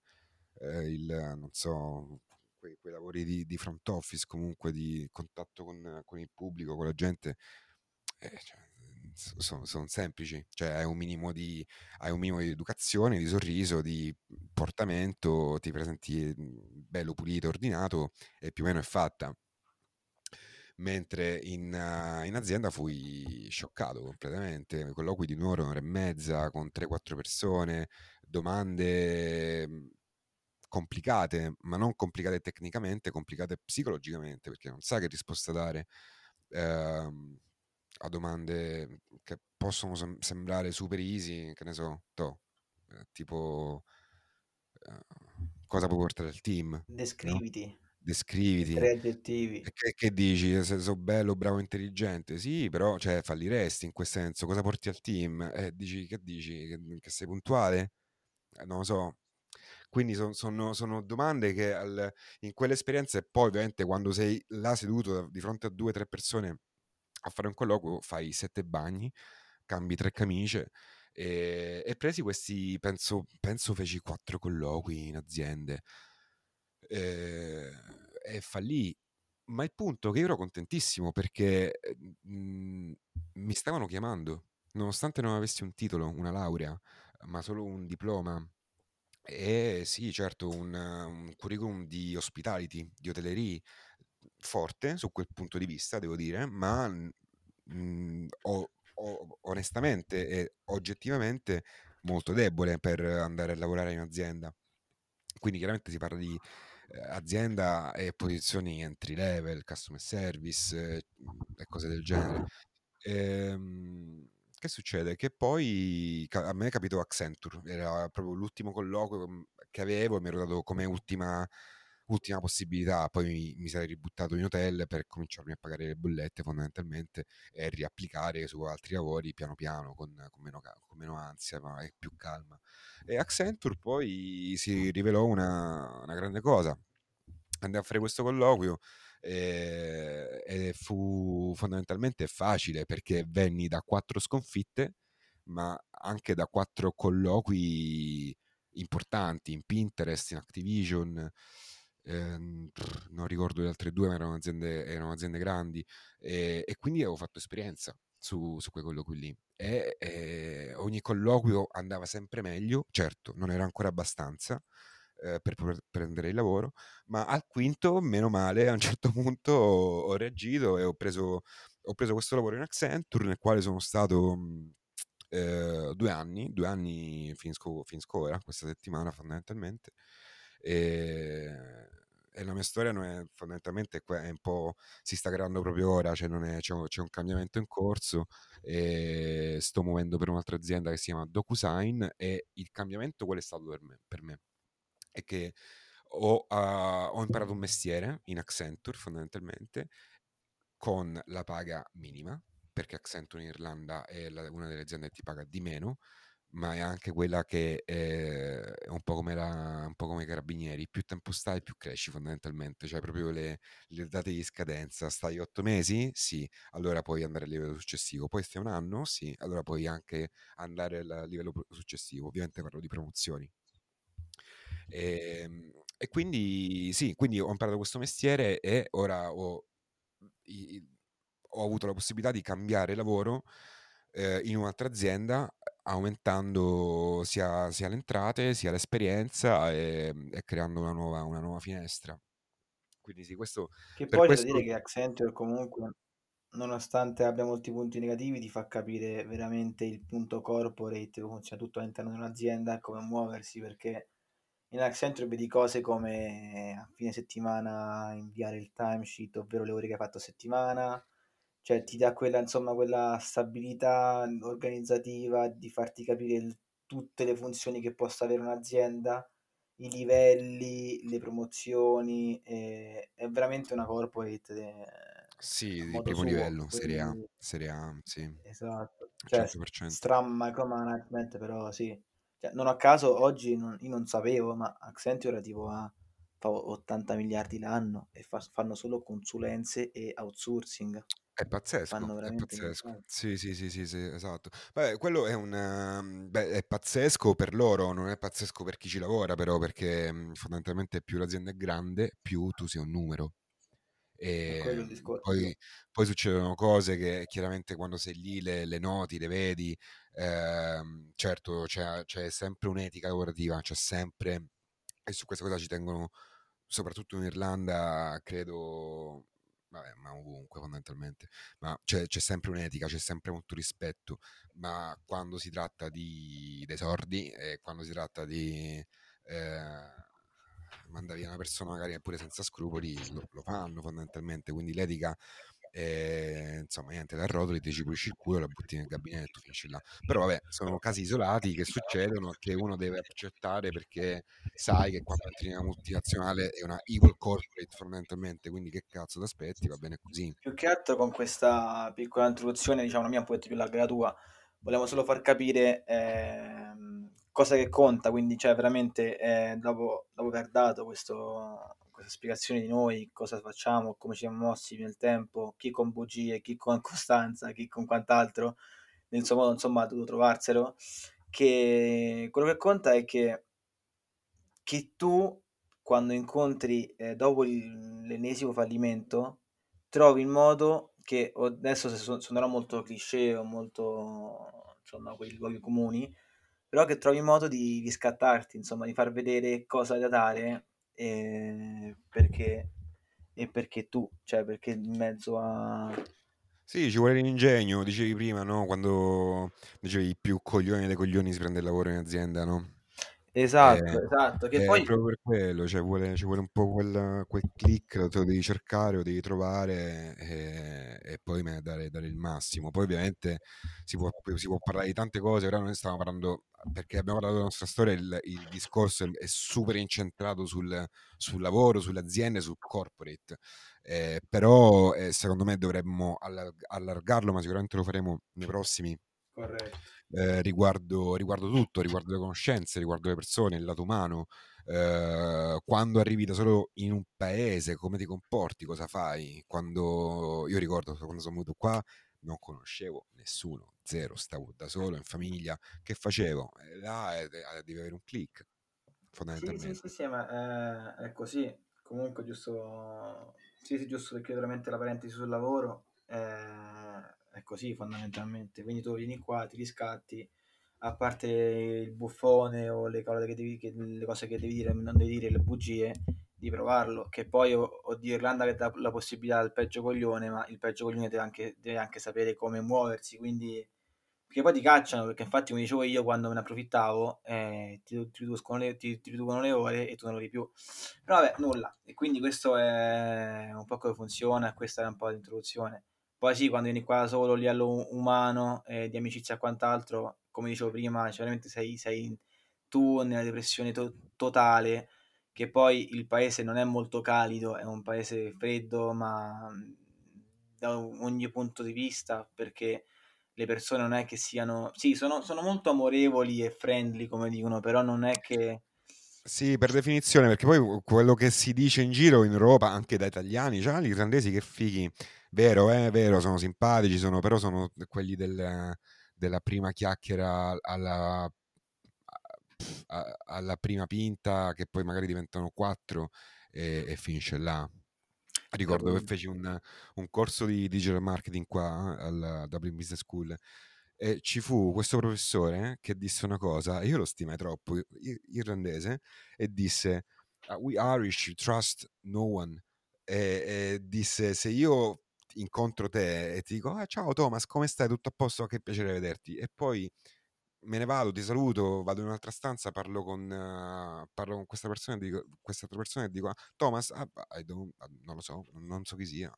eh, il, non so, quei, quei lavori di, di, front office comunque, di contatto con, con il pubblico, con la gente. Eh, cioè, sono, sono, semplici, cioè hai un, minimo di, hai un minimo di educazione, di sorriso, di portamento, ti presenti mhmm, bello pulito, ordinato e più o meno è fatta. Mentre in, uh, in azienda fui scioccato completamente, colloqui di un'ora, un'ora e mezza con 3-4 persone, domande mhmm, complicate, ma non complicate tecnicamente, complicate psicologicamente, perché non sa che risposta dare. Uh, a domande che possono sem- sembrare super easy, che ne so, to, eh, tipo eh, cosa può portare il team? Descriviti. No? Descriviti. Tre aggettivi. Che, che, dici? Se sono bello, bravo, intelligente? Sì, però cioè, falliresti in quel senso. Cosa porti al team? Eh, dici, che dici? Che, che sei puntuale? Eh, non lo so. Quindi son, sono, sono, domande che al, in quell'esperienza e poi ovviamente quando sei là seduto di fronte a due o tre persone a fare un colloquio fai sette bagni, cambi tre camicie e, e presi questi, penso, penso feci quattro colloqui in aziende e, e fallì. Ma il punto è che io ero contentissimo perché mh, mhmm, mi stavano chiamando, nonostante non avessi un titolo, una laurea, ma solo un diploma. E sì, certo, un, un curriculum di hospitality, di hotellerie, forte su quel punto di vista, devo dire, ma mh, mhmm, o, o, onestamente e oggettivamente molto debole per andare a lavorare in azienda. Quindi chiaramente si parla di eh, azienda e posizioni entry level, customer service eh, e cose del genere. Ehm, che succede? Che poi a me capitò Accenture, era proprio l'ultimo colloquio mm, che avevo e mi ero dato come ultima, ultima possibilità, poi mi, mi, sarei ributtato in hotel per cominciarmi a pagare le bollette fondamentalmente e riapplicare su altri lavori piano piano, con, con, meno, con meno, ansia ma più calma. E Accenture poi si rivelò una, una grande cosa. Andai a fare questo colloquio e, e fu fondamentalmente facile perché venni da quattro sconfitte, ma anche da quattro colloqui importanti in Pinterest, in Activision, ehm, non ricordo le altre due, ma erano aziende, erano aziende grandi e, e, quindi avevo fatto esperienza su, su quei colloqui lì. E, e, ogni colloquio andava sempre meglio, certo non era ancora abbastanza eh, per poter prendere il lavoro, ma al quinto, meno male, a un certo punto ho, reagito e ho preso, ho preso questo lavoro in Accenture nel quale sono stato... Eh, due anni, due anni finisco, ora, questa settimana fondamentalmente. E, e, la mia storia è fondamentalmente è un po' si sta creando proprio ora, cioè è, c'è, c'è, un cambiamento in corso e sto muovendo per un'altra azienda che si chiama DocuSign e il cambiamento qual è stato per me? Per me? È che ho, uh, ho imparato un mestiere in Accenture fondamentalmente con la paga minima perché Accenture in Irlanda è la, una delle aziende che ti paga di meno, ma è anche quella che è, è un, po come la, un po' come i carabinieri, più tempo stai più cresci fondamentalmente, cioè proprio le, le date di scadenza, stai otto mesi? Sì, allora puoi andare al livello successivo, poi stai un anno? Sì, allora puoi anche andare al livello successivo, ovviamente parlo di promozioni. E, ehm, e quindi sì, quindi ho imparato questo mestiere e ora ho ho avuto la possibilità di cambiare lavoro eh, in un'altra azienda aumentando sia, sia, le entrate sia l'esperienza e, e creando una nuova, una nuova, finestra. Quindi sì, questo... Che poi questo... da dire che Accenture comunque, nonostante abbia molti punti negativi, ti fa capire veramente il punto corporate, come funziona tutto all'interno di un'azienda, come muoversi, perché in Accenture vedi cose come a fine settimana inviare il timesheet, ovvero le ore che hai fatto a settimana, cioè ti dà quella, insomma, quella stabilità organizzativa di farti capire il, tutte le funzioni che possa avere un'azienda, i livelli, le promozioni, eh, è veramente una corporate. De, sì, di primo suo, livello, serie A, serie A, sì. Esatto, cioè, 100%. stram micromanagement, però sì. Cioè, non a caso oggi non, io non sapevo, ma Accenture tipo a fa 80 miliardi l'anno e fa, fanno solo consulenze e outsourcing. È pazzesco, è pazzesco. Sì, sì, sì, sì, sì, esatto. Vabbè, quello è un... Ehm, beh, è pazzesco per loro, non è pazzesco per chi ci lavora, però, perché mhmm, fondamentalmente più l'azienda è grande, più tu sei un numero. E ehm, poi, poi, succedono cose che chiaramente quando sei lì le, le noti, le vedi, ehm, certo c'è, c'è sempre un'etica lavorativa, c'è sempre, e su questa cosa ci tengono, soprattutto in Irlanda, credo vabbè, ma ovunque fondamentalmente, ma c'è, c'è, sempre un'etica, c'è sempre molto rispetto, ma quando si tratta di dei sordi e quando si tratta di eh, mandare via una persona magari pure senza scrupoli, lo, lo fanno fondamentalmente, quindi l'etica e, insomma niente da rotoli ti ci pulisci il culo la butti nel gabinetto finisci là. Però vabbè sono casi isolati che succedono che uno deve accettare perché sai che quando entri in una multinazionale è una evil corporate fondamentalmente quindi che cazzo ti aspetti va bene così. Più che altro con questa piccola introduzione diciamo la mia un po' più larga della tua volevo solo far capire ehm, cosa che conta quindi cioè veramente eh, dopo, dopo aver dato questo questa spiegazione di noi, cosa facciamo, come ci siamo mossi nel tempo, chi con bugie, chi con costanza, chi con quant'altro, nel suo modo insomma ha dovuto trovarselo, che quello che conta è che, che tu quando incontri eh, dopo l'ennesimo fallimento trovi il modo che adesso suonerà molto cliché o molto insomma quei luoghi comuni però che trovi modo di riscattarti insomma di far vedere cosa hai da dare e perché, e perché tu, cioè perché in mezzo a... Sì, ci vuole l'ingegno, dicevi prima, no? Quando dicevi più coglioni dei coglioni si prende il lavoro in azienda, no? Esatto, esatto, che è poi proprio per quello, cioè vuole, ci vuole un po' quel, quel click, lo te lo devi cercare, lo devi trovare e, e poi dare, dare il massimo. Poi ovviamente si può, si può parlare di tante cose, ora noi stiamo parlando, perché abbiamo parlato della nostra storia, il, il discorso è, super incentrato sul, sul lavoro, sulle aziende, sul corporate. Eh, però eh, secondo me dovremmo allarg- allargarlo, ma sicuramente lo faremo nei prossimi eh, riguardo, riguardo tutto, riguardo le conoscenze, riguardo le persone, il lato umano. Eh, quando arrivi da solo in un paese, come ti comporti, cosa fai? Quando io ricordo quando sono venuto qua, non conoscevo nessuno, zero, stavo da solo in famiglia. Che facevo? Eh, là eh, devi avere un click, Sì, sì, fondamentalmente. sì, sì, ma eh, è così. Comunque, giusto, sì, sì, giusto per chiudere veramente la parentesi sul lavoro, eh, è così fondamentalmente. Quindi tu vieni qua, ti riscatti, a parte il buffone o le cose che devi, che, le cose che devi dire, non devi dire, le bugie, di provarlo. Che poi, oddio, Irlanda che dà la possibilità al peggio coglione, ma il peggio coglione deve anche, deve anche sapere come muoversi, quindi perché poi ti cacciano, perché infatti come dicevo io quando me ne approfittavo, eh, ti, ti riducono le, ti, ti riducono le ore e tu non lavori più. Però vabbè, nulla. E quindi questo è un po' come funziona, questa è un po' l'introduzione. Poi sì, quando vieni qua solo a livello umano, eh, di amicizia e quant'altro, come dicevo prima, cioè veramente sei, sei tu nella depressione to- totale, che poi il paese non è molto calido, è un paese freddo, ma da ogni punto di vista, perché le persone non è che siano... Sì, sono, sono molto amorevoli e friendly, come dicono, però non è che... Sì, per definizione, perché poi quello che si dice in giro in Europa, anche da italiani, cioè gli irlandesi che fighi, vero, è vero, sono simpatici, sono, però sono quelli del, della prima chiacchiera alla, alla prima pinta, che poi magari diventano quattro e, e finisce là. Ricordo che feci un, un corso di digital marketing qua eh, alla Dublin Business School e ci fu questo professore che disse una cosa, io lo stimai troppo, irlandese, e disse "Uh, We Irish trust no one. E, e disse se io incontro te e ti dico ah, ciao Thomas, come stai? Tutto a posto? Che piacere vederti. E poi me ne vado, ti saluto, vado in un'altra stanza, parlo con, eh, parlo con questa persona, e dico, quest'altra persona e dico "Ah, Thomas, ah, don't- ah, non lo so, non so chi sia.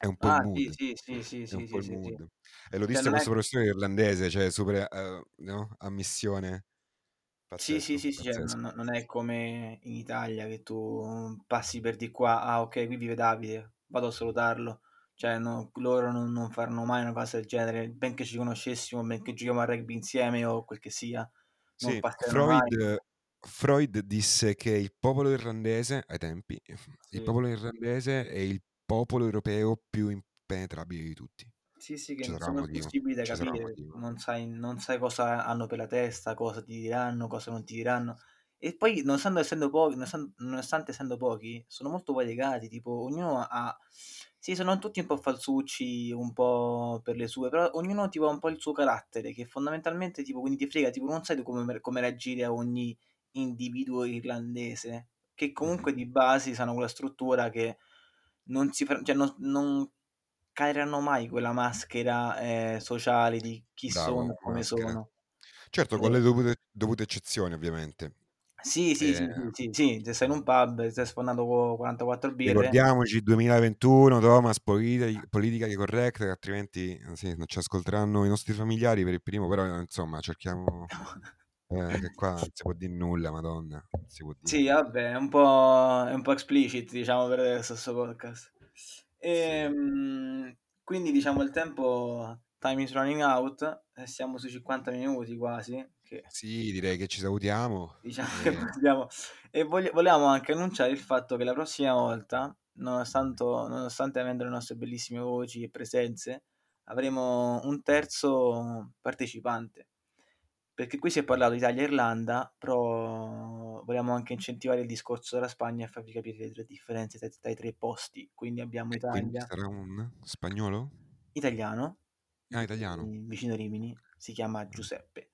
È un po' il Ah, sì, mood, sì, sì, sì, è sì, sì, il sì, sì. E lo Cioè disse non è... questo professore irlandese, cioè super, eh, no? A missione. Sì, sì, Pazzesco, sì, sì, cioè pazzesco. non, non è come in Italia che tu passi per di qua, ah ok, qui vive Davide, vado a salutarlo. Cioè no, loro non, non faranno mai una cosa del genere, benché ci conoscessimo, benché giochiamo a rugby insieme o quel che sia, non Sì. Freud, Freud disse che il popolo irlandese, ai tempi, il Sì. popolo irlandese è il popolo europeo più impenetrabile di tutti. Sì, sì, che un sono motivo, impossibili da ci capire, non sai, non sai cosa hanno per la testa, cosa ti diranno, cosa non ti diranno. E poi, nonostante essendo pochi, nonostante, nonostante essendo pochi, sono molto poi legati, tipo, ognuno ha... Sì, sono tutti un po' falsucci, un po' per le sue, però ognuno tipo ha un po' il suo carattere, che fondamentalmente, tipo, quindi ti frega, tipo, non sai tu come, come reagire a ogni individuo irlandese, che comunque di base sanno quella struttura che non si, fer- cioè, non, non caderanno mai quella maschera eh, sociale di chi sono Bravo, e come maschera. sono. Certo, con le dovute, dovute eccezioni, ovviamente. Sì, sì, Eh, sì, sì, sì, sì, se sei in un pub, stai sfondando con 44 birre, ricordiamoci 2021, Thomas, politica, politica correct, altrimenti eh, sì, non ci ascolteranno i nostri familiari per il primo, però eh, insomma cerchiamo eh, che qua non si può dire nulla, madonna, non si può dire. Sì, vabbè, è un po', è un po' explicit, diciamo, per adesso sto podcast. Sì, Ehm, quindi, diciamo, il tempo, time is running out, siamo sui 50 minuti quasi, che sì, direi che ci salutiamo. diciamo che e- possiamo... E vogli- volevamo anche annunciare il fatto che la prossima volta, nonostante, nonostante avendo le nostre bellissime voci e presenze, avremo un terzo partecipante. Perché qui si è parlato di Italia e Irlanda, però vogliamo anche incentivare il discorso della Spagna e farvi capire le tre differenze tra, tra i tre posti. Quindi abbiamo e quindi Italia, sarà un spagnolo? italiano, Ah, italiano. di- vicino Rimini, si chiama Mm, Giuseppe.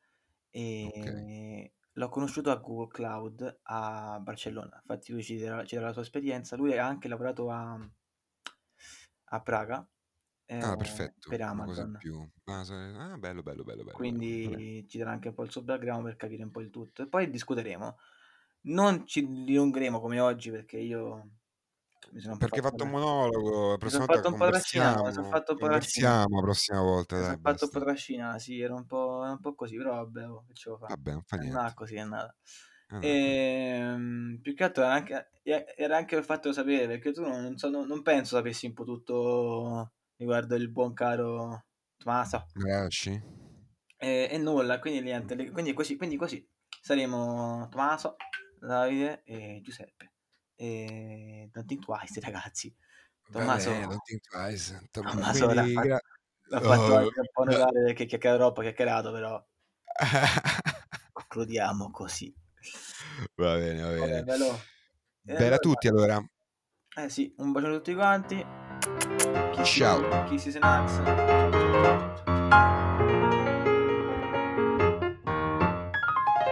Ok. E l'ho conosciuto a Google Cloud a Barcellona. Infatti lui ci darà, ci darà la sua esperienza. Lui ha anche lavorato a, a Praga eh, Ah, perfetto, per una cosa in Amazon. più. Ah, se ah, bello, bello, bello, bello, bello. Vabbè. Quindi ci darà anche un po' il suo background per capire un po' il tutto. E poi discuteremo. Non ci dilungheremo come oggi perché io mi sono un po' Perché hai fatto un monologo, la prossima volta fatto un po' trascinare, mi sono conversiamo, fatto un po' conversiamo la prossima volta, dai, sono fatto un po' trascinare, sì, era un po', un po' così, però vabbè, oh, che ce lo fa. Vabbè, non fa niente. così, è andata. Così. Ehm, più che altro era anche, era anche il fatto di sapere, perché tu non, non so- non- non penso sapessi un po' tutto riguardo il buon caro Tommaso. Grazie. E, e nulla, quindi niente, quindi così, quindi così saremo Tommaso, Davide e Giuseppe. E don't think twice, ragazzi. Tommaso, bene, don't think twice. Tom- Tommaso l'ha, Quindi, fa- gra- l'ha fatto oh, un po' notare perché chiacchierato troppo, chiacchierato, però concludiamo così. va bene, va Vabbè, bene. bello. E Bella a allora, tutti allora. eh sì, un bacio a tutti quanti. Chi Ciao. chi si Senax.